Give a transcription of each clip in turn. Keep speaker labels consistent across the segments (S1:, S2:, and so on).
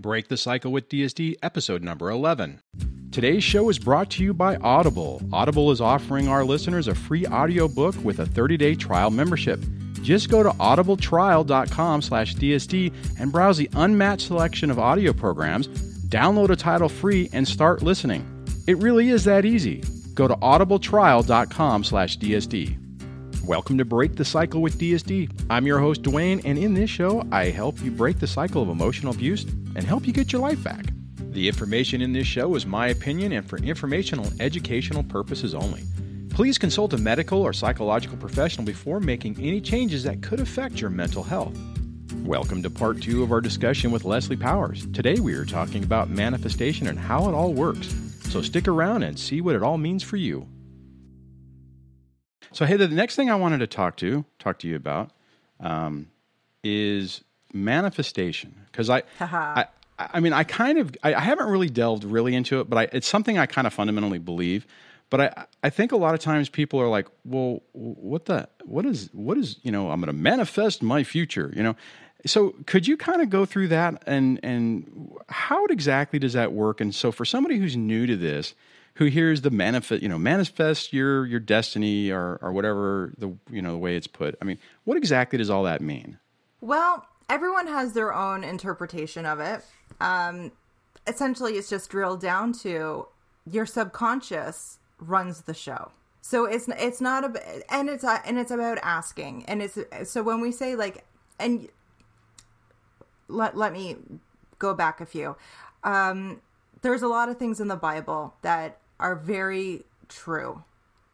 S1: Break the Cycle with DSD, episode number 11. Today's show is brought to you by Audible. Audible is offering our listeners a free audiobook with a 30-day trial membership. Just go to audibletrial.com slash DSD and browse the unmatched selection of audio programs, download a title free, and start listening. It really is that easy. Go to audibletrial.com slash DSD. Welcome to Break the Cycle with DSD. I'm your host, Dwayne, and in this show, I help you break the cycle of emotional abuse and help you get your life back. The information in this show is my opinion and for informational and educational purposes only. Please consult a medical or psychological professional before making any changes that could affect your mental health. Welcome to part two of our discussion with Leslie Powers. Today we are talking about manifestation and how it all works. So stick around and see what it all means for you. So, Heather, the next thing I wanted to talk to talk to you about um, is manifestation because I, I, I mean, I kind of, I, I, haven't really delved really into it, but I, it's something I kind of fundamentally believe. But I, I think a lot of times people are like, well, what the, what is, what is, you know, I'm going to manifest my future, you know. So could you kind of go through that and and how exactly does that work? And so for somebody who's new to this, who hears the manifest, you know, manifest your your destiny or or whatever the you know the way it's put. I mean, what exactly does all that mean?
S2: Well, everyone has their own interpretation of it. Um, essentially, it's just drilled down to your subconscious runs the show. So it's it's not a and it's a, and it's about asking and it's so when we say like and let let me go back a few. Um, there's a lot of things in the Bible that are very true.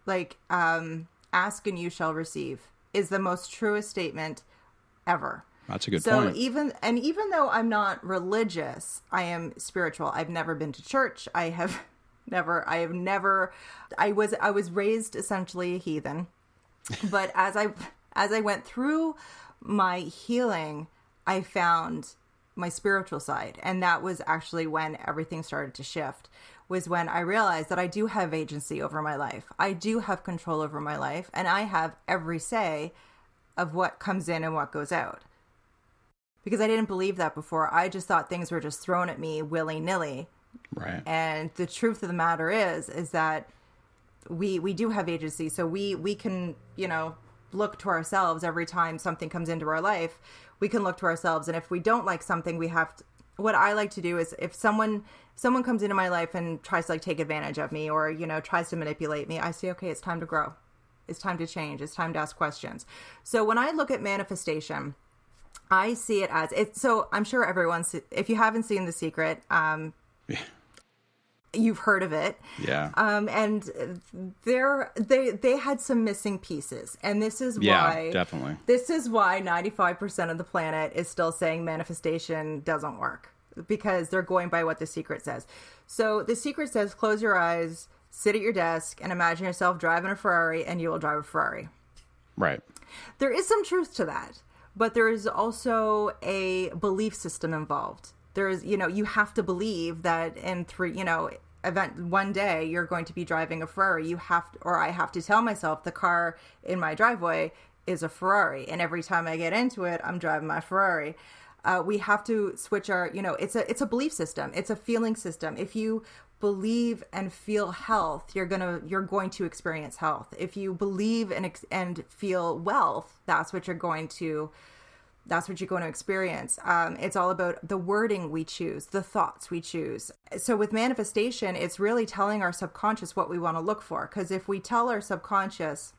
S2: Like, um, ask and you shall receive is the most truest statement ever.
S1: That's a good
S2: so
S1: point.
S2: even and even though I'm not religious, I am spiritual. I've never been to church. I have never I have never I was I was raised essentially a heathen. But as I as I went through my healing, I found my spiritual side and that was actually when everything started to shift was when I realized that I do have agency over my life. I do have control over my life, and I have every say of what comes in and what goes out. Because I didn't believe that before. I just thought things were just thrown at me willy nilly.
S1: Right.
S2: And the truth of the matter is, is that we we do have agency. So we we can you know look to ourselves every time something comes into our life. We can look to ourselves, and if we don't like something, we have to, what I like to do is if someone someone comes into my life and tries to like take advantage of me or you know tries to manipulate me, I say okay, it's time to grow. It's time to change. It's time to ask questions. So when I look at manifestation, I see it as it. So I'm sure everyone's. If you haven't seen The Secret, um, yeah. You've heard of it.
S1: Yeah.
S2: Um, and there they they had some missing pieces, and this is
S1: yeah,
S2: why
S1: definitely
S2: this is why 95 percent of the planet is still saying manifestation doesn't work because they're going by what The Secret says. So The Secret says close your eyes, sit at your desk, and imagine yourself driving a Ferrari, and you will drive a Ferrari.
S1: Right.
S2: There is some truth to that, but there is also a belief system involved. There is, you know, you have to believe that in three, you know, event one day you're going to be driving a Ferrari. You have to, or I have to tell myself the car in my driveway is a Ferrari, and every time I get into it, I'm driving my Ferrari. Uh, we have to switch our you know it's a it's a belief system. It's a feeling system. If you believe and feel health you're gonna you're going to experience health. If you believe and and feel wealth that's what you're going to that's what you're going to experience. Um, it's all about the wording we choose, the thoughts we choose. So, with manifestation, it's really telling our subconscious what we want to look for. Because if we tell our subconscious,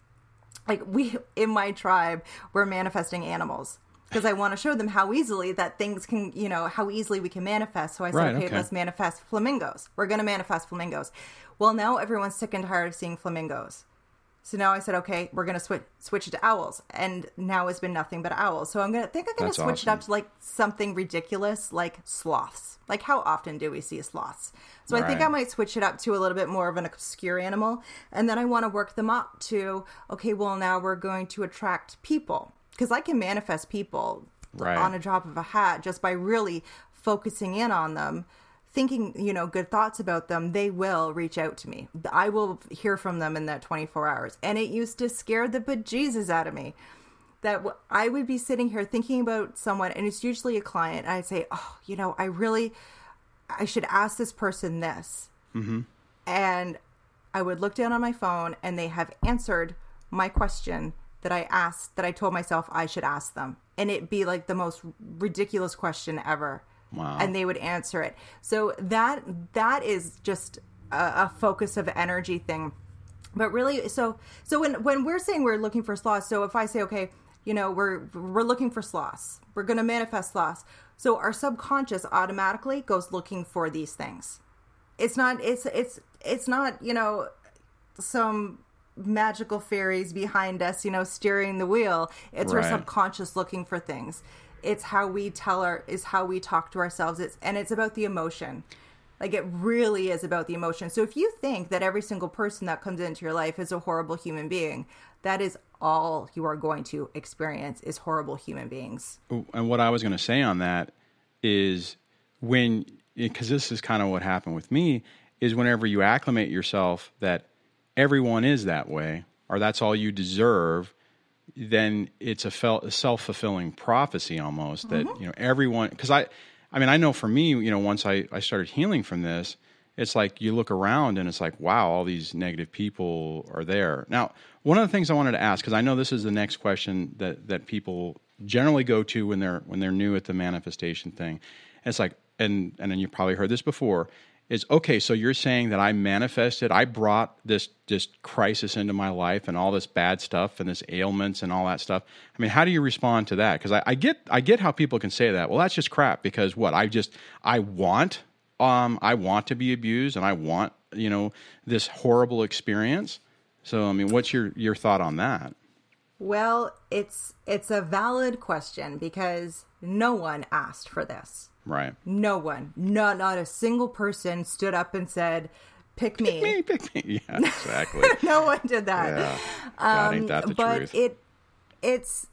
S2: like we in my tribe, we're manifesting animals because I want to show them how easily that things can, you know, how easily we can manifest. So I said,
S1: right,
S2: okay,
S1: okay,
S2: let's manifest flamingos. We're going to manifest flamingos. Well, now everyone's sick and tired of seeing flamingos. So now I said, okay, we're going to switch switch it to owls, and now it's been nothing but owls. So I'm going to think I'm going to switch awesome. it up to like something ridiculous, like sloths. Like how often do we see sloths? So right. I think I might switch it up to a little bit more of an obscure animal, and then I want to work them up to okay, well now we're going to attract people because I can manifest people right. on a drop of a hat just by really focusing in on them thinking you know good thoughts about them they will reach out to me i will hear from them in that 24 hours and it used to scare the bejesus out of me that I would be sitting here thinking about someone, and it's usually a client. And I'd say, "Oh, you know, I really, I should ask this person this," mm-hmm. and I would look down on my phone, and they have answered my question that I asked that I told myself I should ask them, and it'd be like the most ridiculous question ever.
S1: Wow.
S2: And they would answer it. So that that is just a, a focus of energy thing but really so so when when we're saying we're looking for sloths so if i say okay you know we're we're looking for sloths we're going to manifest sloths so our subconscious automatically goes looking for these things it's not it's it's it's not you know some magical fairies behind us you know steering the wheel it's
S1: Right.
S2: our subconscious looking for things it's how we tell our is how we talk to ourselves it's and it's about the emotion like it really is about the emotion. So if you think that every single person that comes into your life is a horrible human being, that is all you are going to experience is horrible human beings.
S1: and what I was going to say on that is when, because this is kind of what happened with me, is whenever you acclimate yourself that everyone is that way, or that's all you deserve, then it's a, fel- a self fulfilling prophecy almost that mm-hmm. you know everyone. Because I, I mean, I know for me, you know, once I I started healing from this, it's like you look around and it's like, wow, all these negative people are there. Now, one of the things I wanted to ask, because I know this is the next question that that people generally go to when they're when they're new at the manifestation thing. It's like, and and then you probably heard this before. Is okay. So you're saying that I manifested, I brought this this crisis into my life and all this bad stuff and this ailments and all that stuff. I mean, how do you respond to that? Because I, I get I get how people can say that. Well, that's just crap. Because what I just I want um, I want to be abused and I want, you know, this horrible experience. So, I mean, what's your, your thought on that?
S2: Well, it's it's a valid question because no one asked for this.
S1: Right.
S2: No one, not not a single person stood up and said, "Pick me."
S1: Me, pick me. Yeah, exactly.
S2: no one did that.
S1: yeah. God, ain't that the
S2: Um, but
S1: truth?
S2: it it's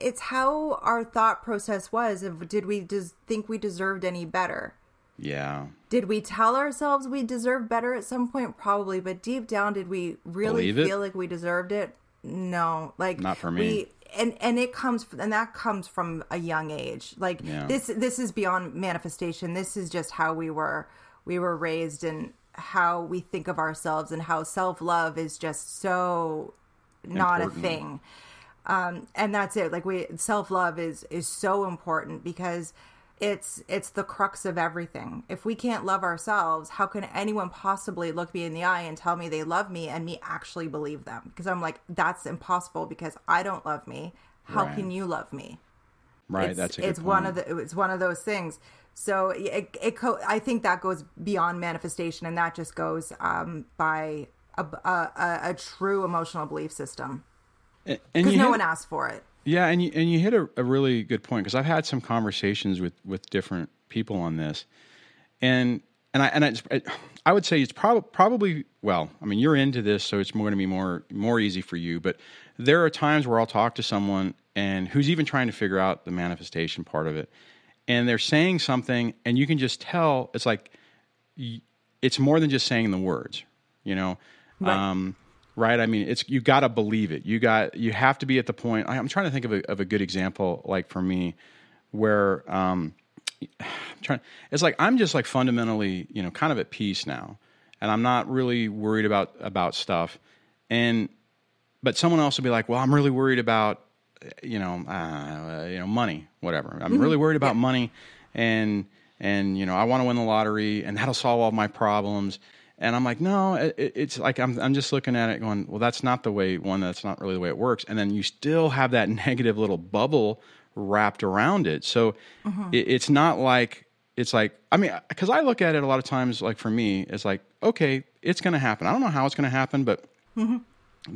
S2: it's how our thought process was. If did we des- think we deserved any better?
S1: yeah.
S2: Did we tell ourselves we deserved better at some point? Probably, but deep down, did we really feel like we deserved it? No, like
S1: Not for me.
S2: We, and and it comes and that comes from a young age. Like
S1: Yeah.
S2: this this is beyond manifestation. This is just how we were we were raised and how we think of ourselves and how self love is just so not
S1: Important.
S2: a thing um, and that's it like we self-love is is so important because it's it's the crux of everything. If we can't love ourselves how can anyone possibly look me in the eye and tell me they love me and me actually believe them? Because i'm like that's impossible because i don't love me. How
S1: Right.
S2: can you love me?
S1: Right.
S2: it's,
S1: That's
S2: it's one of the it's one of those things. So it, it co- i think that goes beyond manifestation and that just goes um, by a, a, a, a true emotional belief system. Because no one asked for it
S1: Yeah, and you and you hit a, a really good point because I've had some conversations with with different people on this, and and I and it, I would say it's probably probably well, I mean you're into this, so it's going to be more more easy for you. But there are times where I'll talk to someone and who's even trying to figure out the manifestation part of it, and they're saying something, and you can just tell it's like it's more than just saying the words, you know.
S2: Right.
S1: Um, right? I mean, it's you got to believe it. You got you have to be at the point. I- I'm trying to think of a, of a good example, like for me, where um, I'm trying. It's like I'm just like fundamentally, you know, kind of at peace now, and I'm not really worried about about stuff. And but someone else will be like, well, I'm really worried about, you know, uh, you know, money, whatever. I'm really worried about money, and and you know, I want to win the lottery, and that'll solve all my problems. And I'm like, no, it, it- it's like I'm I'm just looking at it, going, well, that's not the way. One, that's not really the way it works. And then you still have that negative little bubble wrapped around it. So mm-hmm. it, it's not like it's like I mean, because I look at it a lot of times, like for me, it's like, okay, it's going to happen. I don't know how it's going to happen, but mm-hmm.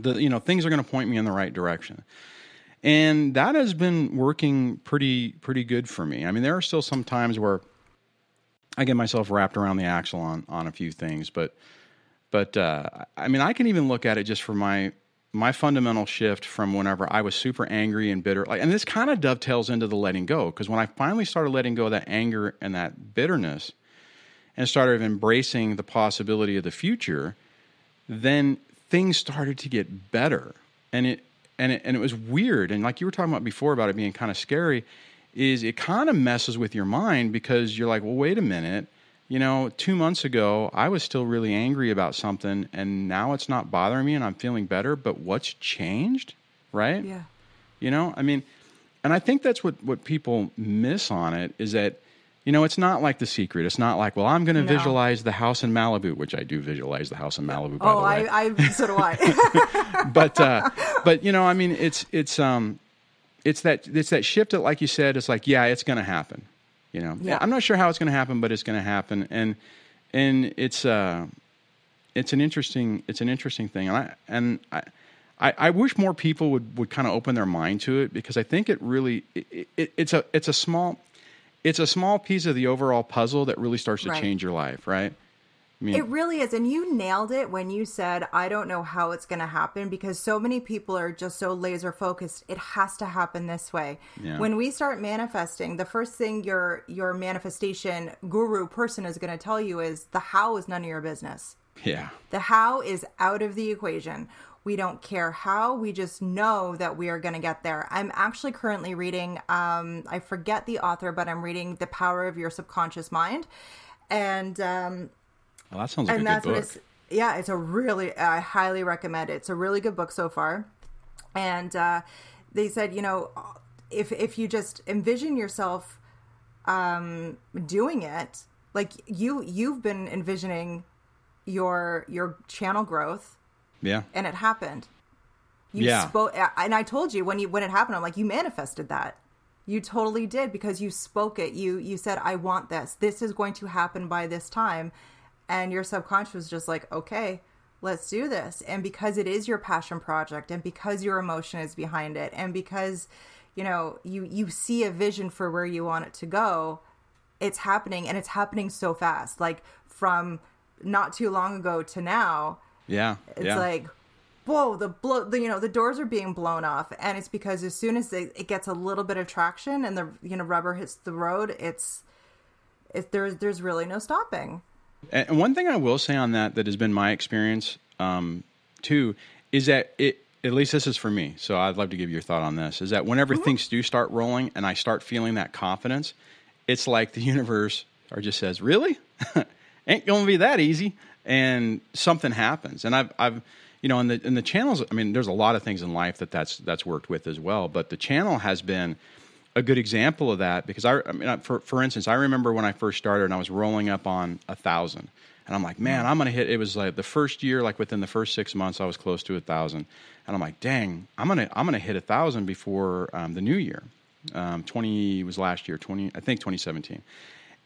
S1: the you know things are going to point me in the right direction and that has been working pretty pretty good for me i mean there are still some times where i get myself wrapped around the axle on on a few things but but uh, i mean i can even look at it just for my my fundamental shift from whenever i was super angry and bitter like and this kind of dovetails into the letting go because when i finally started letting go of that anger and that bitterness and started embracing the possibility of the future then things started to get better and it and it, and it was weird. And like you were talking about before about it being kind of scary, is it kind of messes with your mind because you're like, well, wait a minute. You know, two months ago, I was still really angry about something, and now it's not bothering me, and I'm feeling better. But what's changed, right?
S2: Yeah.
S1: You know, I mean, and I think that's what what people miss on it is that you know, it's not like The Secret. It's not like, well, I'm going to
S2: No.
S1: visualize the house in Malibu, which I do visualize the house in Malibu. By
S2: Oh,
S1: the way,
S2: I, I so do I.
S1: but uh, but you know, I mean, it's it's um, it's that it's that shift that, like you said, it's like, yeah, it's going to happen. You know,
S2: Yeah.
S1: I'm not sure how it's going to happen, but it's going to happen, and and it's uh, it's an interesting it's an interesting thing, and I and I. I, I wish more people would, would kind of open their mind to it because I think it really it, it, it's a it's a small it's a small piece of the overall puzzle that really starts to
S2: Right.
S1: change your life, right? Mean,
S2: It really is. And you nailed it when you said, I don't know how it's going to happen because so many people are just so laser focused. It has to happen this way.
S1: Yeah.
S2: When we start manifesting, the first thing your your manifestation guru person is going to tell you is the how is none of your business.
S1: yeah,
S2: The how is out of the equation. We don't care how, we just know that we are going to get there. I'm actually currently reading, um, I forget the author, but I'm reading The Power of Your Subconscious Mind. And um,
S1: well, that sounds like
S2: and
S1: a good
S2: that's what it's yeah it's a really i highly recommend it. It's a really good book so far. And uh, they said you know if if you just envision yourself um doing it like you you've been envisioning your your channel growth
S1: Yeah,
S2: and it happened. You
S1: Yeah.
S2: spoke and i told you when you when it happened i'm like you manifested that. You totally did because you spoke it. You you said i want this. This is going to happen by this time and your subconscious was just like okay let's do this. And because it is your passion project and because your emotion is behind it and because you know you you see a vision for where you want it to go it's happening and it's happening so fast. Like from not too long ago to now
S1: yeah,
S2: it's
S1: yeah.
S2: like whoa the blow the, you know the doors are being blown off. And it's because as soon as it, it gets a little bit of traction and the you know rubber hits the road it's it, there's there's really no stopping
S1: And one thing I will say on that that has been my experience um, too is that it at least this is for me. So I'd love to give your thought on this. Is that whenever things do start rolling and I start feeling that confidence, it's like the universe or just says, "Really, ain't gonna be that easy," and something happens. And I've I've you know in the in the channels. I mean, there's a lot of things in life that that's that's worked with as well. But the channel has been a good example of that because I, I mean, for for instance, I remember when I first started and I was rolling up on a thousand, and I'm like, man, I'm gonna hit. It was like the first year, like within the first six months, I was close to a thousand, and I'm like, dang, I'm gonna I'm gonna hit a thousand before um, the new year. Um, Twenty was last year, twenty I think 2017.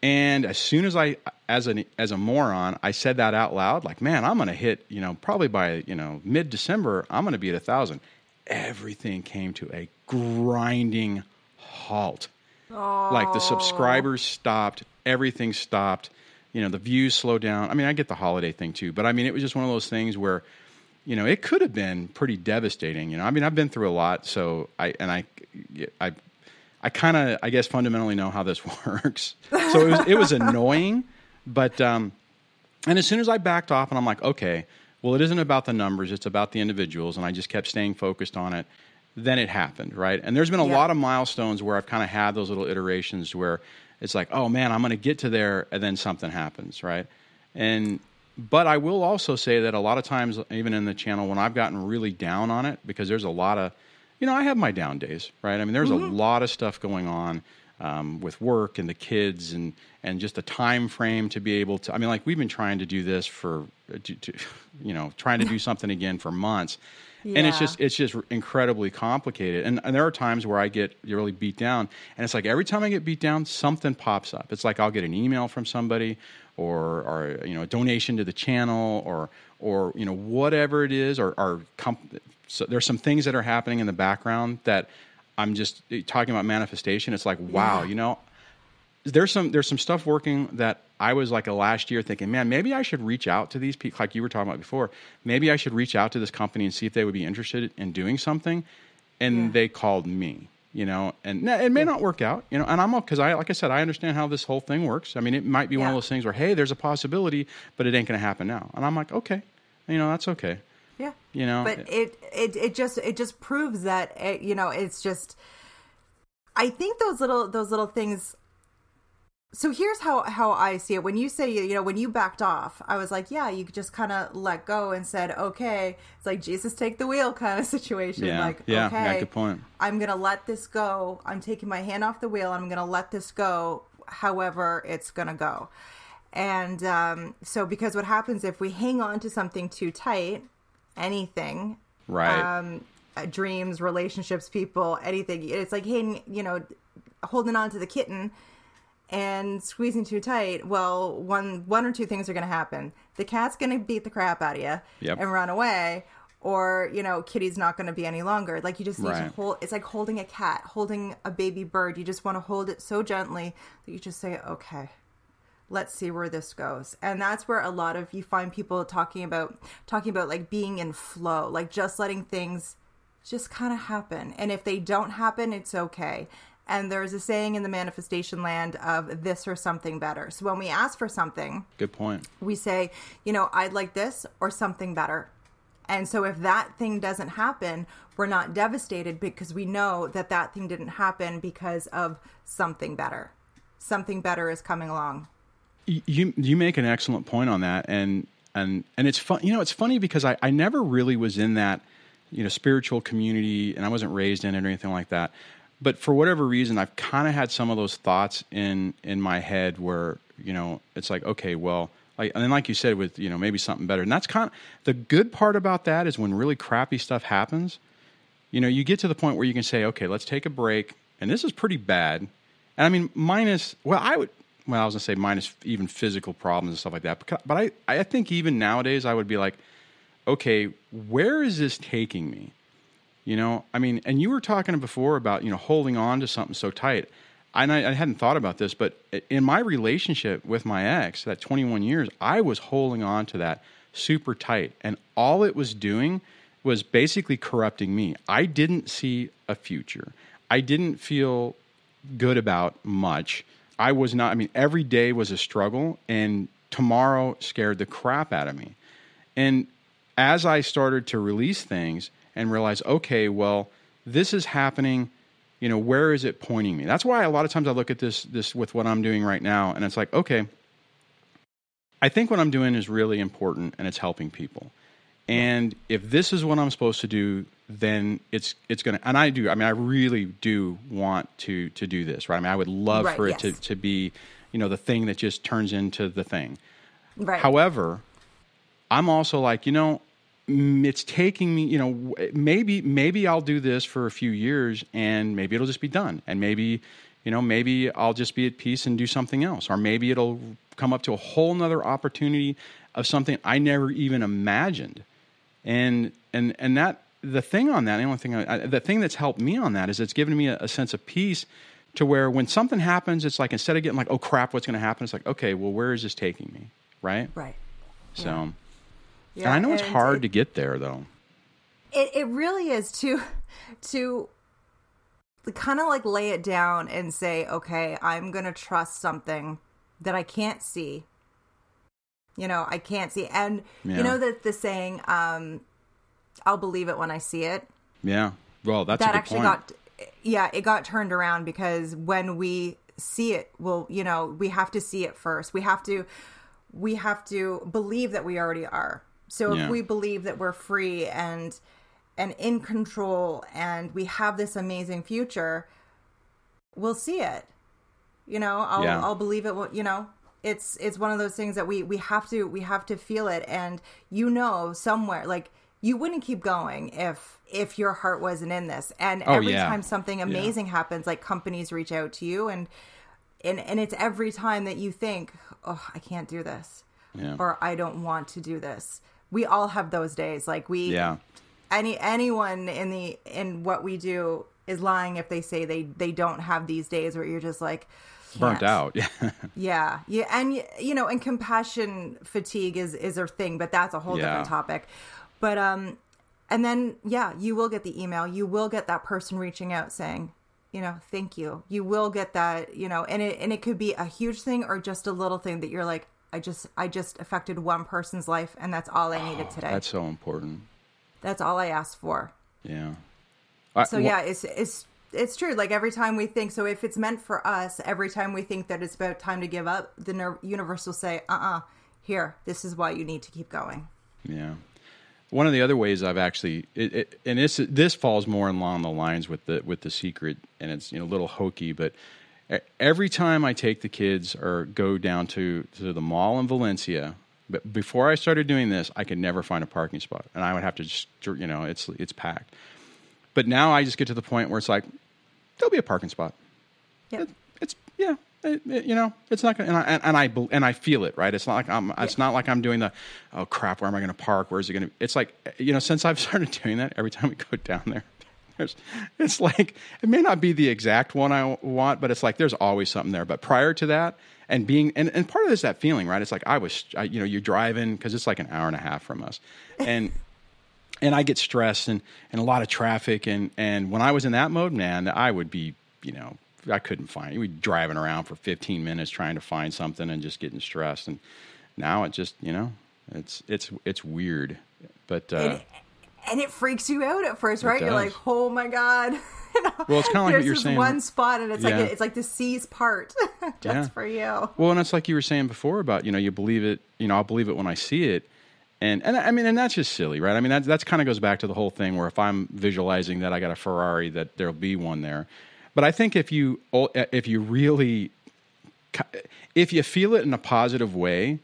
S1: And as soon as I, as an as a moron, I said that out loud, like, man, I'm gonna hit, you know, probably by you know mid December, I'm gonna be at a thousand. Everything came to a grinding halt. Like the subscribers stopped, everything stopped. You know, the views slowed down. I mean, I get the holiday thing too, but I mean, it was just one of those things where, you know, it could have been pretty devastating. You know, I mean, I've been through a lot, so I and I, I, I kind of, I guess, fundamentally know how this works. So it was, it was annoying, but um, and as soon as I backed off and I'm like, okay, well, it isn't about the numbers, it's about the individuals. And I just kept staying focused on it. Then it happened, right? And there's been a
S2: Yeah.
S1: lot of milestones where I've kind of had those little iterations where it's like, oh man, I'm going to get to there, and then something happens, right? And but I will also say that a lot of times, even in the channel, when I've gotten really down on it, because there's a lot of, you know, I have my down days, right? I mean, there's a lot of stuff going on um, with work and the kids, and and just the time frame to be able to. I mean, like we've been trying to do this for, uh, to, to, you know, trying to do something again for months, and it's just it's just incredibly complicated. And, and there are times where I get really beat down, and it's like every time I get beat down, something pops up. It's like I'll get an email from somebody, or or you know a donation to the channel, or or you know whatever it is, or or comp- so there's some things that are happening in the background that I'm just eh, talking about manifestation. It's like wow,
S2: Yeah.
S1: you know, there's some there's some stuff working that I was like a last year thinking, man, maybe I should reach out to these people, like you were talking about before. Maybe I should reach out to this company and see if they would be interested in doing something. And
S2: Yeah.
S1: they called me, you know, and it may not work out, you know. And I'm because I, like I said, I understand how this whole thing works. I mean, it might be one of those things where, hey, there's a possibility, but it ain't going to happen now. And I'm like, okay, you know, that's okay.
S2: Yeah.
S1: You know,
S2: but it it it just it just proves that it, you know it's just. I think those little those little things. So here's how how I see it. When you say you know when you backed off, I was like, yeah, you just kind of let go and said, okay, it's like Jesus take the wheel kind of situation.
S1: Yeah.
S2: Like,
S1: Yeah.
S2: okay,
S1: Yeah, good point.
S2: I'm gonna let this go. I'm taking my hand off the wheel. I'm gonna let this go. However, it's gonna go. And um, so, because what happens if we hang on to something too tight, anything,
S1: right.
S2: um, uh, dreams, relationships, people, anything. It's like hanging, you know, holding on to the kitten and squeezing too tight. Well, one one or two things are going to happen. The cat's going to beat the crap out of you
S1: Yep.
S2: and run away, or you know, kitty's not going to be any longer. Like you just need to hold. It's like holding a cat, holding a baby bird. You just want to hold it so gently that you just say, "Okay." let's see where this goes and that's where a lot of you find people talking about talking about like being in flow like just letting things just kind of happen and if they don't happen it's okay and there's a saying in the manifestation land of this or something better. So when we ask for something
S1: good point.
S2: we say you know i'd like this or something better. And so if that thing doesn't happen we're not devastated because we know that that thing didn't happen because of something better. Something better is coming along.
S1: You you make an excellent point on that. And and and it's fun you know it's funny because I, I never really was in that you know spiritual community and I wasn't raised in it or anything like that but for whatever reason I've kind of had some of those thoughts in in my head where you know it's like okay well like and then like you said with you know maybe something better and that's kind of the good part about that is when really crappy stuff happens you know you get to the point where you can say okay let's take a break and this is pretty bad. And I mean minus well I would well I was gonna say minus even physical problems and stuff like that but, but I I think even nowadays I would be like okay where is this taking me you know I mean and you were talking before about you know holding on to something so tight and I, I hadn't thought about this but in my relationship with my ex that 21 years I was holding on to that super tight and all it was doing was basically corrupting me I didn't see a future I didn't feel good about much. I was not, I mean, every day was a struggle, and tomorrow scared the crap out of me. And as I started to release things and realize, okay, well, this is happening, you know, where is it pointing me? That's why a lot of times I look at this this with what I'm doing right now, and it's like, okay, I think what I'm doing is really important and it's helping people. And if this is what I'm supposed to do, then it's it's gonna. And I do. I mean, I really do want to to do this. Right. I mean, I would love
S2: Right,
S1: for it to
S2: yes.
S1: to be, you know, the thing that just turns into the thing.
S2: right
S1: However, I'm also like, you know, it's taking me, you know, maybe maybe I'll do this for a few years and maybe it'll just be done. And maybe, you know, maybe I'll just be at peace and do something else. Or maybe it'll come up to a whole nother opportunity of something I never even imagined. And and and that the thing on that, the only thing I, the thing that's helped me on that is it's given me a, a sense of peace to where when something happens, it's like instead of getting like, oh crap, what's going to happen? It's like, okay, well, where is this taking me? Right.
S2: right
S1: So,
S2: yeah,
S1: and I know it's hard
S2: it-
S1: to get there though.
S2: it, it really is to to kind of like lay it down and say okay i'm gonna trust something that i can't see you know i can't see and
S1: Yeah.
S2: you know that the saying um i'll believe it when i see it
S1: Yeah. Well, that's a
S2: that
S1: good
S2: actually
S1: point.
S2: got yeah it got turned around because when we see it well you know we have to see it first we have to we have to believe that we already are so
S1: Yeah.
S2: if we believe that we're free and and in control and we have this amazing future we'll see it you know i'll
S1: Yeah.
S2: i'll believe it you know it's it's one of those things that we we have to we have to feel it and you know somewhere like you wouldn't keep going if if your heart wasn't in this and
S1: Oh,
S2: every
S1: yeah.
S2: time something amazing happens like companies reach out to you and and and it's every time that you think oh i can't do this or i don't want to do this we all have those days like we
S1: Yeah.
S2: any anyone in the in what we do is lying if they say they they don't have these days where you're just like
S1: Burnt out. Yeah.
S2: Yeah, yeah, and you know, and compassion fatigue is is a thing, but that's a whole
S1: Yeah.
S2: different topic. But um, and then yeah, you will get the email. You will get that person reaching out saying, you know, thank you. You will get that, you know, and it and it could be a huge thing or just a little thing that you're like, I just I just affected one person's life, and that's all I needed today.
S1: That's so important.
S2: That's all I asked for.
S1: Yeah.
S2: so yeah, it's it's it's true. Like every time we think, so if it's meant for us, every time we think that it's about time to give up, the universe will say, "Uh, uh here, this is why you need to keep going."
S1: Yeah. One of the other ways I've actually, it, it, and this this falls more along the lines with the with the secret, and it's you know a little hokey, but every time I take the kids or go down to to the mall in Valencia, but before I started doing this, I could never find a parking spot, and I would have to just you know it's it's packed. But now I just get to the point where it's like there'll be a parking spot.
S2: Yeah, it,
S1: it's yeah, it, it, you know, it's not going, and I and, I and I feel it, right? It's not like I'm. Yeah. It's not like I'm doing the, oh crap, where am I going to park? Where's it going to? It's like you know, since I've started doing that, every time we go down there, there's, it's like it may not be the exact one I want, but it's like there's always something there. But prior to that, and being and, and part of this that feeling, right? It's like I was, I, you know, you're driving because it's like an hour and a half from us, and. and I get stressed and, and a lot of traffic and, and when I was in that mode, man, I would be, you know, I couldn't find it. We driving around for 15 minutes trying to find something and just getting stressed. And now it just, you know, it's it's it's weird. But uh,
S2: and, and it freaks you out at first, right? You're like, oh my god.
S1: well, it's kind of like what you're saying.
S2: One spot, and it's yeah. like it's like the C's part just yeah. for you.
S1: Well, and it's like you were saying before about you know you believe it. You know, I'll believe it when I see it. And and I mean, and that's just silly, right? I mean, that that's kind of goes back to the whole thing where if I'm visualizing that I got a Ferrari, that there'll be one there. But I think if you if you really if you feel it in a positive way,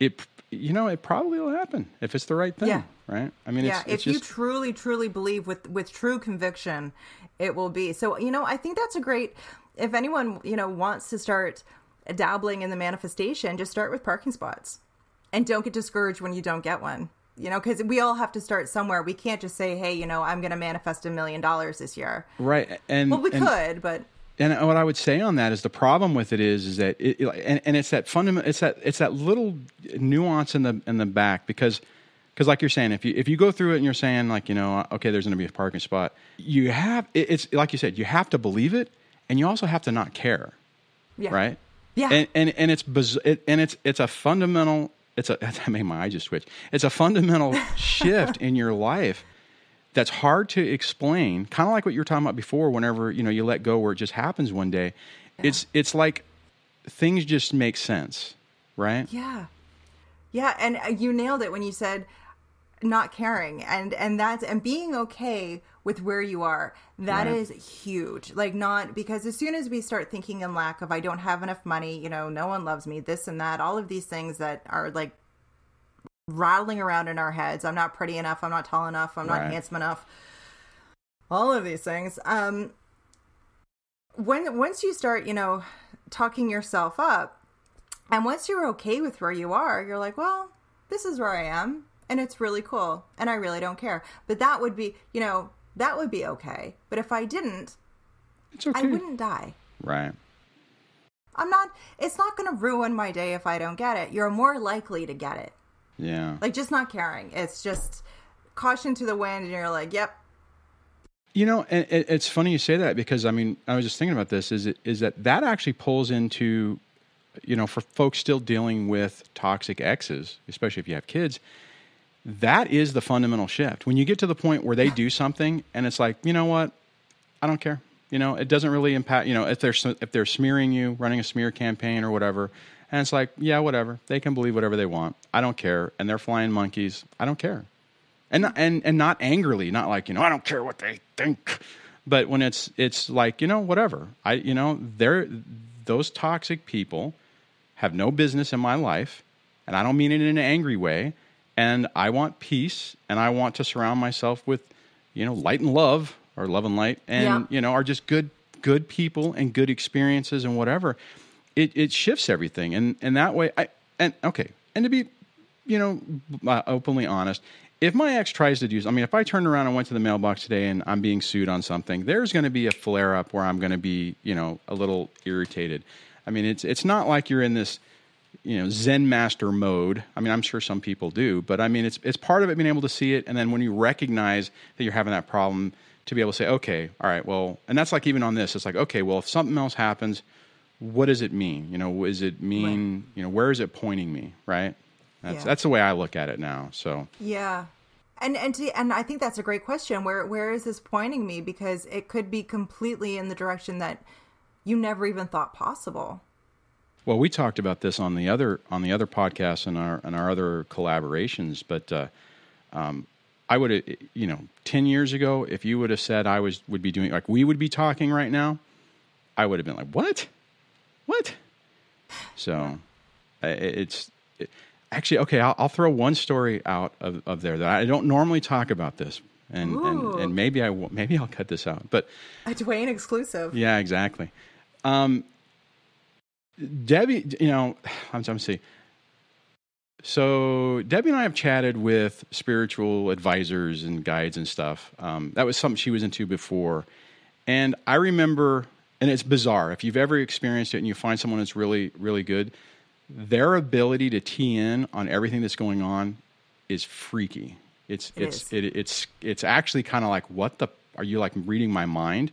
S1: it you know it probably will happen if it's the right thing.
S2: Yeah.
S1: Right. I mean,
S2: yeah.
S1: It's,
S2: if
S1: it's
S2: you truly, truly believe with with true conviction, it will be. So you know, I think that's a great. If anyone you know wants to start dabbling in the manifestation, just start with parking spots, and don't get discouraged when you don't get one you know because we all have to start somewhere we can't just say hey you know i'm going to manifest a million dollars this year
S1: right and
S2: well we
S1: and,
S2: could but
S1: and what I would say on that is the problem with it is is that it, and, and it's that fundamental it's that it's that little nuance in the in the back because because like you're saying if you if you go through it and you're saying like you know okay there's going to be a parking spot you have it, it's like you said you have to believe it and you also have to not care
S2: yeah.
S1: right?
S2: Yeah.
S1: And and, and it's biz- it, and it's it's a fundamental it's a that made my eye just switch. It's a fundamental shift in your life that's hard to explain. Kind of like what you were talking about before. Whenever you know you let go, where it just happens one day. Yeah. It's it's like things just make sense, right?
S2: Yeah, yeah. And uh, you nailed it when you said not caring and and that's and being okay with where you are That right. is huge like not because as soon as we start thinking in lack of i don't have enough money you know no one loves me this and that all of these things that are like rattling around in our heads i'm not pretty enough i'm not tall enough i'm not right. handsome enough all of these things um when once you start you know talking yourself up and once you're okay with where you are you're like well this is where i am and it's really cool and I really don't care. But that would be, you know, that would be okay. But if I didn't,
S1: it's okay.
S2: I wouldn't die.
S1: Right.
S2: I'm not it's not going to ruin my day if I don't get it. You're more likely to get it.
S1: Yeah.
S2: Like just not caring. It's just caution to the wind and you're like, "Yep,
S1: you know, and it's funny you say that because I mean, I was just thinking about this. Is it, is that that actually pulls into, you know, for folks still dealing with toxic exes, especially if you have kids, that is the fundamental shift. When you get to the point where they do something and it's like, you know what, I don't care. You know, it doesn't really impact. You know, if they're if they're smearing you, running a smear campaign or whatever, and it's like, yeah, whatever. They can believe whatever they want. I don't care. And they're flying monkeys. I don't care. And and and not angrily, not like you know, I don't care what they think. But when it's it's like you know, whatever. I you know, they're those toxic people have no business in my life, and I don't mean it in an angry way and I want peace and I want to surround myself with you know light and love or love and light and yeah. you know are just good good people and good experiences and whatever it it shifts everything. And and that way I and okay. And to be you know uh, openly honest if my ex tries to do I mean if I turned around and went to the mailbox today and I'm being sued on something there's going to be a flare up where I'm going to be you know a little irritated. I mean it's it's not like you're in this you know Zen master mode. I mean, I'm sure some people do, but I mean, it's it's part of it being able to see it, and then when you recognize that you're having that problem, to be able to say, okay, all right, well, and that's like even on this, it's like, okay, well, if something else happens, what does it mean? You know, is it mean? Right. You know, where is it pointing me? Right. That's yeah. that's the way I look at it now. So
S2: yeah, And and to, and I think that's a great question. Where where is this pointing me? Because it could be completely in the direction that you never even thought possible.
S1: Well, we talked about this on the other on the other podcasts and our and our other collaborations, but uh, um, I would have, you know, ten years ago, if you would have said I was would be doing like we would be talking right now, I would have been like, what, what? So it's it, actually okay. I'll, I'll, throw one story out of, of there that I don't normally talk about this, and and, and maybe I will, maybe I'll cut this out, but
S2: a Dwayne exclusive.
S1: Yeah, exactly. Um, Debbie, you know, I'm, I'm see. So Debbie and I have chatted with spiritual advisors and guides and stuff. Um, that was something she was into before, and I remember, and it's bizarre. If you've ever experienced it and you find someone that's really, really good, their ability to tee in on everything that's going on is freaky. It's it it's it, it's it's actually kind of like what the are you like reading my mind?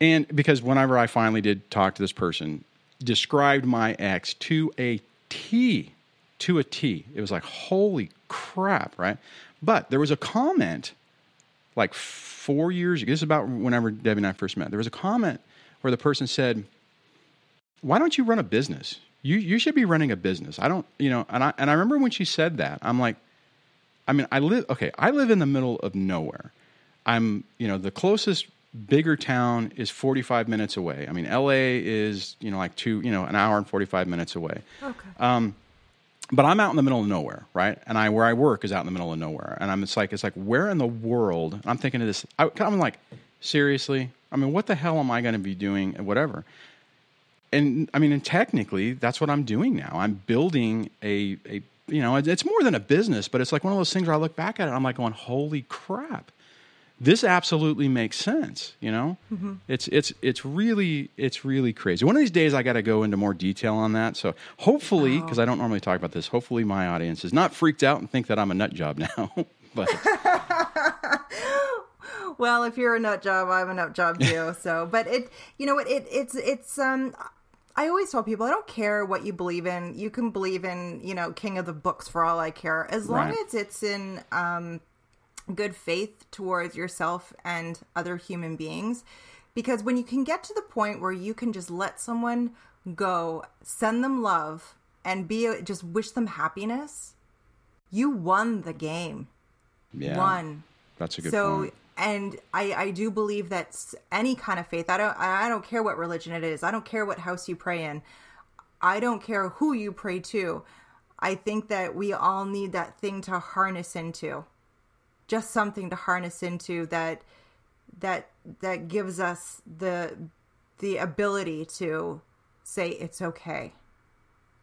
S1: And because whenever I finally did talk to this person, described my ex to a T, to a T. It was like, holy crap, right? But there was a comment like four years ago. This is about whenever Debbie and I first met. There was a comment where the person said, Why don't you run a business? You, you should be running a business. I don't, you know, and I, and I remember when she said that, I'm like, I mean, I live, okay, I live in the middle of nowhere. I'm, you know, the closest bigger town is 45 minutes away. I mean, LA is, you know, like two, you know, an hour and 45 minutes away. Okay. Um, but I'm out in the middle of nowhere, right? And I where I work is out in the middle of nowhere. And I'm it's like it's like where in the world? I'm thinking of this. I, am like, seriously? I mean, what the hell am I going to be doing? Whatever. And I mean, and technically, that's what I'm doing now. I'm building a a you know, it's more than a business, but it's like one of those things where I look back at it, I'm like going, holy crap this absolutely makes sense you know mm-hmm. it's it's it's really it's really crazy one of these days i got to go into more detail on that so hopefully because oh. i don't normally talk about this hopefully my audience is not freaked out and think that i'm a nut job now but
S2: well if you're a nut job i'm a nut job too so but it you know what it it's it's um I always tell people I don't care what you believe in. You can believe in, you know, King of the Books for all I care, as long right. as it's in um, good faith towards yourself and other human beings. Because when you can get to the point where you can just let someone go, send them love, and be just wish them happiness, you won the game.
S1: Yeah,
S2: won.
S1: That's a good
S2: so,
S1: point.
S2: And I, I do believe that any kind of faith. I don't I don't care what religion it is. I don't care what house you pray in. I don't care who you pray to. I think that we all need that thing to harness into just something to harness into that that that gives us the the ability to say it's okay.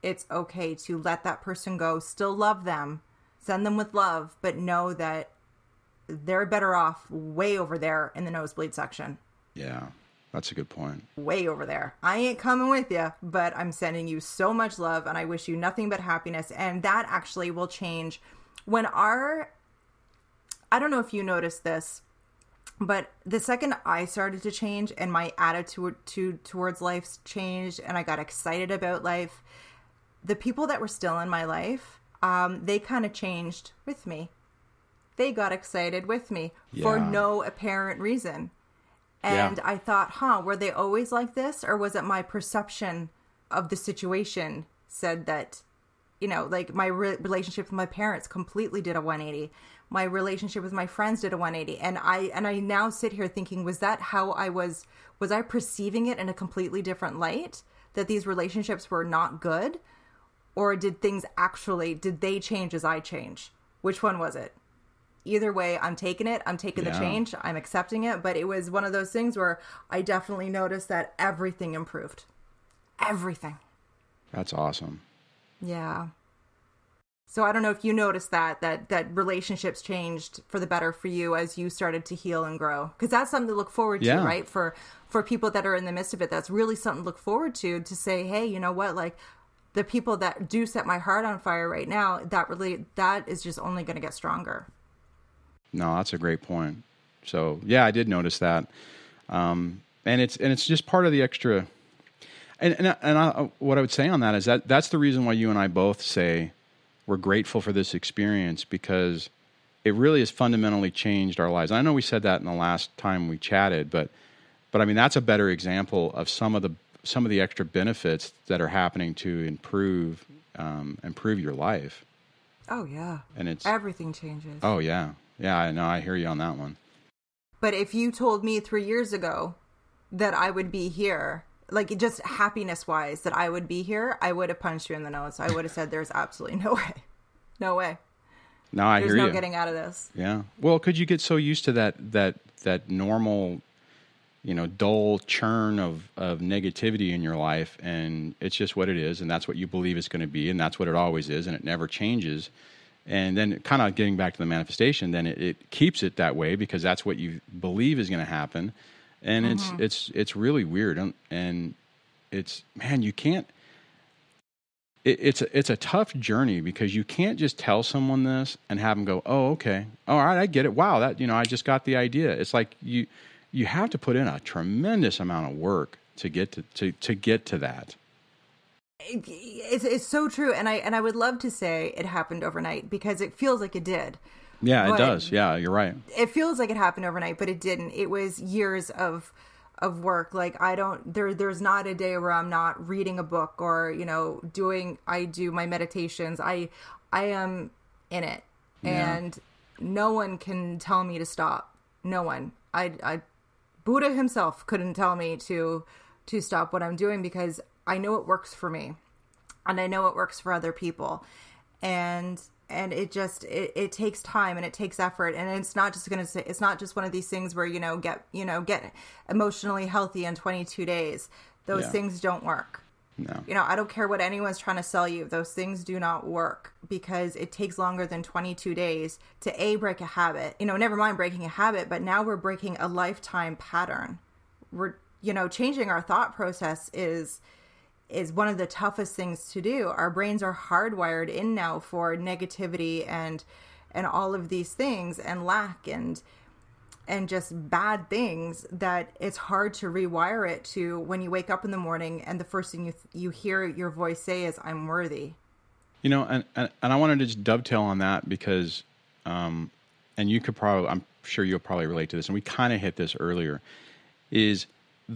S2: It's okay to let that person go, still love them, send them with love, but know that they're better off way over there in the nosebleed section.
S1: Yeah. That's a good point.
S2: Way over there. I ain't coming with you, but I'm sending you so much love and I wish you nothing but happiness. And that actually will change when our I don't know if you noticed this, but the second I started to change and my attitude to, towards life changed and I got excited about life, the people that were still in my life, um, they kind of changed with me. They got excited with me yeah. for no apparent reason. And yeah. I thought, huh, were they always like this? Or was it my perception of the situation said that, you know, like my re- relationship with my parents completely did a 180 my relationship with my friends did a 180 and i and i now sit here thinking was that how i was was i perceiving it in a completely different light that these relationships were not good or did things actually did they change as i change which one was it either way i'm taking it. I'm taking yeah. the change. I'm accepting it. But it was one of those things where i definitely noticed that everything improved. Everything.
S1: That's awesome.
S2: Yeah. So I don't know if you noticed that that that relationships changed for the better for you as you started to heal and grow. Because that's something to look forward to, yeah. right? For for people that are in the midst of it, that's really something to look forward to to say, hey, you know what, like the people that do set my heart on fire right now, that really that is just only going to get stronger.
S1: No, that's a great point. So yeah, I did notice that, um, and it's and it's just part of the extra. And and, and I, what I would say on that is that that's the reason why you and I both say we're grateful for this experience because it really has fundamentally changed our lives. I know we said that in the last time we chatted, but but I mean that's a better example of some of the some of the extra benefits that are happening to improve um, improve your life.
S2: Oh yeah,
S1: and it's
S2: everything changes.
S1: Oh yeah, yeah. I know. I hear you on that one.
S2: But if you told me three years ago that I would be here, like just happiness wise, that I would be here, I would have punched you in the nose. I would have said, "There's absolutely no way, no way."
S1: No, I
S2: There's
S1: hear
S2: no
S1: you.
S2: getting out of this.
S1: Yeah. Well, could you get so used to that that that normal, you know, dull churn of of negativity in your life, and it's just what it is, and that's what you believe it's going to be, and that's what it always is, and it never changes. And then, kind of getting back to the manifestation, then it, it keeps it that way because that's what you believe is going to happen, and
S2: Mm-hmm.
S1: it's it's it's really weird, and, and it's man, you can't it, it's a, it's a tough journey because you can't just tell someone this and have them go, "Oh, okay, all right, I get it. Wow, that you know, I just got the idea." It's like you you have to put in a tremendous amount of work to get to to, to get to that.
S2: It- It's, it's so true, and I and I would love to say it happened overnight because it feels like it did.
S1: Yeah, it does. Yeah, you're right.
S2: it feels like it happened overnight, but it didn't. It was years of of work. Like I don't there there's not a day where I'm not reading a book or, you know, doing I do my meditations. I I am in it.
S1: Yeah.
S2: And no one can tell me to stop. No one. I I Buddha himself couldn't tell me to to stop what I'm doing because I know it works for me and I know it works for other people. And and it just it, it takes time and it takes effort and it's not just gonna say it's not just one of these things where you know get you know get emotionally healthy in 22 days those
S1: Yeah.
S2: things don't work
S1: No.
S2: you know i don't care what anyone's trying to sell you those things do not work because it takes longer than 22 days to a break a habit you know never mind breaking a habit but now we're breaking a lifetime pattern we're you know changing our thought process is is one of the toughest things to do our brains are hardwired in now for negativity and and all of these things and lack and and just bad things that it's hard to rewire it to when you wake up in the morning and the first thing you you hear your voice say is I'm worthy.
S1: You know, and, and and I wanted to just dovetail on that because, um, and you could probably, I'm sure you'll probably relate to this, and we kind of hit this earlier, is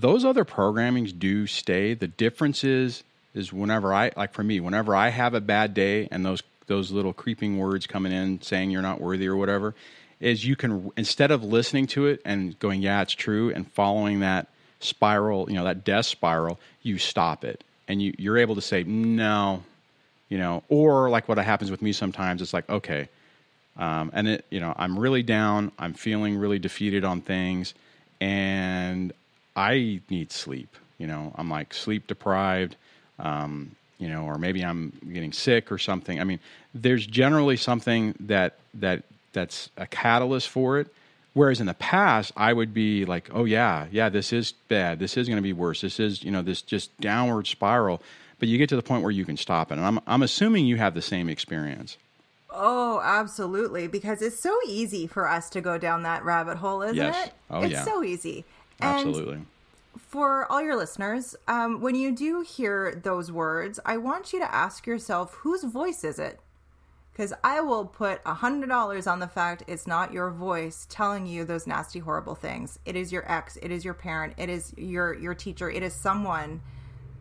S1: those other programmings do stay. The difference is, is whenever I, like for me, whenever I have a bad day and those those little creeping words coming in saying you're not worthy or whatever, is you can instead of listening to it and going, yeah, it's true, and following that spiral, you know, that death spiral, you stop it and you you're able to say no you know or like what happens with me sometimes it's like okay um, and it you know i'm really down i'm feeling really defeated on things and i need sleep you know? I'm like sleep deprived um, you know or maybe i'm getting sick or something. I mean there's generally something that that that's a catalyst for it. Whereas in the past i would be like oh yeah yeah this is bad. This is going to be worse. This is you know this just downward spiral. But you get to the point where you can stop it. And i'm, I'm assuming you have the same experience.
S2: Oh, absolutely. Because it's so easy for us to go down that rabbit hole, isn't
S1: Yes.
S2: it?
S1: Oh,
S2: it's
S1: yeah.
S2: so easy. And
S1: absolutely
S2: for all your listeners, um, when you do hear those words, I want you to ask yourself whose voice is it? Because I will put a hundred dollars on the fact it's not your voice telling you those nasty, horrible things. It is your ex, it is your parent, it is your your teacher, it is someone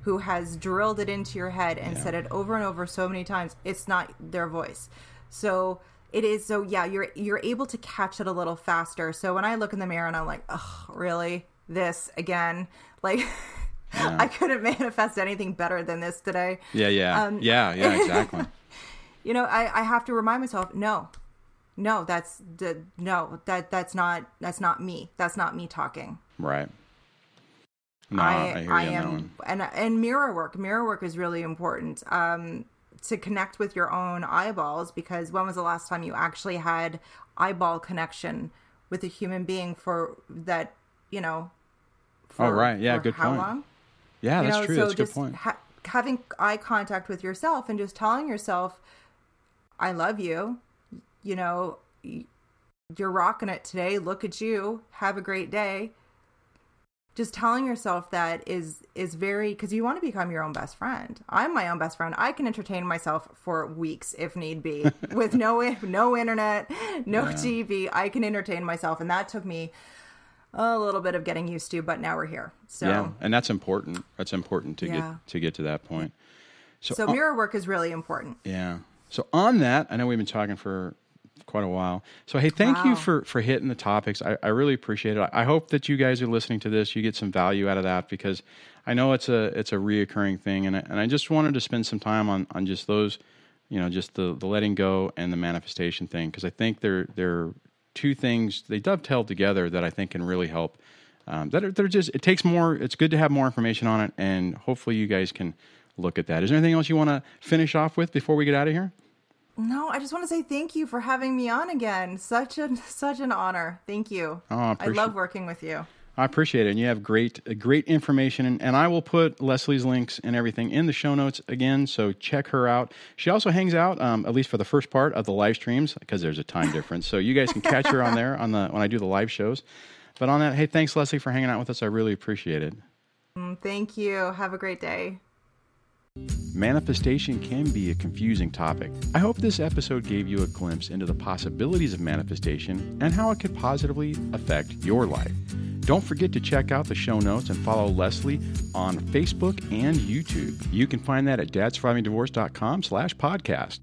S2: who has drilled it into your head and
S1: Yeah.
S2: said it over and over so many times. It's not their voice. So it is so yeah, you're you're able to catch it a little faster. So when I look in the mirror and I'm like, oh, really? This again? Like I couldn't manifest anything better than this today.
S1: yeah yeah
S2: Um,
S1: yeah yeah exactly
S2: You know, I, I have to remind myself, no, no, that's the no, that that's not that's not me. That's not me talking.
S1: right no i, hear you on that one
S2: and and mirror work. Mirror work is really important. Um, to connect with your own eyeballs because when was the last time you actually had eyeball connection with a human being for that? You know.
S1: Oh, right. Yeah,
S2: for
S1: good
S2: how
S1: point.
S2: long?
S1: yeah
S2: you
S1: that's
S2: know,
S1: true
S2: so
S1: that's a good
S2: just
S1: point
S2: ha- having eye contact with yourself and just telling yourself, "I love you." You know, you're rocking it today. Look at you. Have a great day. Just telling yourself that is is very because you want to become your own best friend. I'm my own best friend. I can entertain myself for weeks if need be with no no internet, no yeah. TV. I can entertain myself, and that took me a little bit of getting used to, but now we're here. So yeah,
S1: and that's important. That's important to yeah. get to get to that point.
S2: So, so mirror work is really important.
S1: Yeah. So on that, I know we've been talking for quite a while. So hey, thank wow. you for for hitting the topics. I, I really appreciate it. I hope that you guys are listening to this. You get some value out of that because I know it's a it's a reoccurring thing, and I, and I just wanted to spend some time on on just those, you know, just the the letting go and the manifestation thing because I think they're they're two things they dovetail together that I think can really help. Um, that are, they're just it takes more. It's good to have more information on it, and hopefully you guys can look at that. Is there anything else you want to finish off with before we get out of here?
S2: No, I just want to say thank you for having me on again. Such a such an honor. Thank you. Oh, I, I love working with you.
S1: I appreciate it. And you have great uh, great information and, and, I will put Leslie's links and everything in the show notes again, so check her out. She also hangs out um, at least for the first part of the live streams because there's a time difference. So you guys can catch her on there on the when I do the live shows. But on that, hey, thanks Leslie for hanging out with us. I really appreciate it.
S2: Mm, thank you. Have a great day.
S1: Manifestation can be a confusing topic. I hope this episode gave you a glimpse into the possibilities of manifestation and how it could positively affect your life. Don't forget to check out the show notes and follow Leslie on Facebook and YouTube. You can find that at dadsurvivingdivorce.com slash podcast.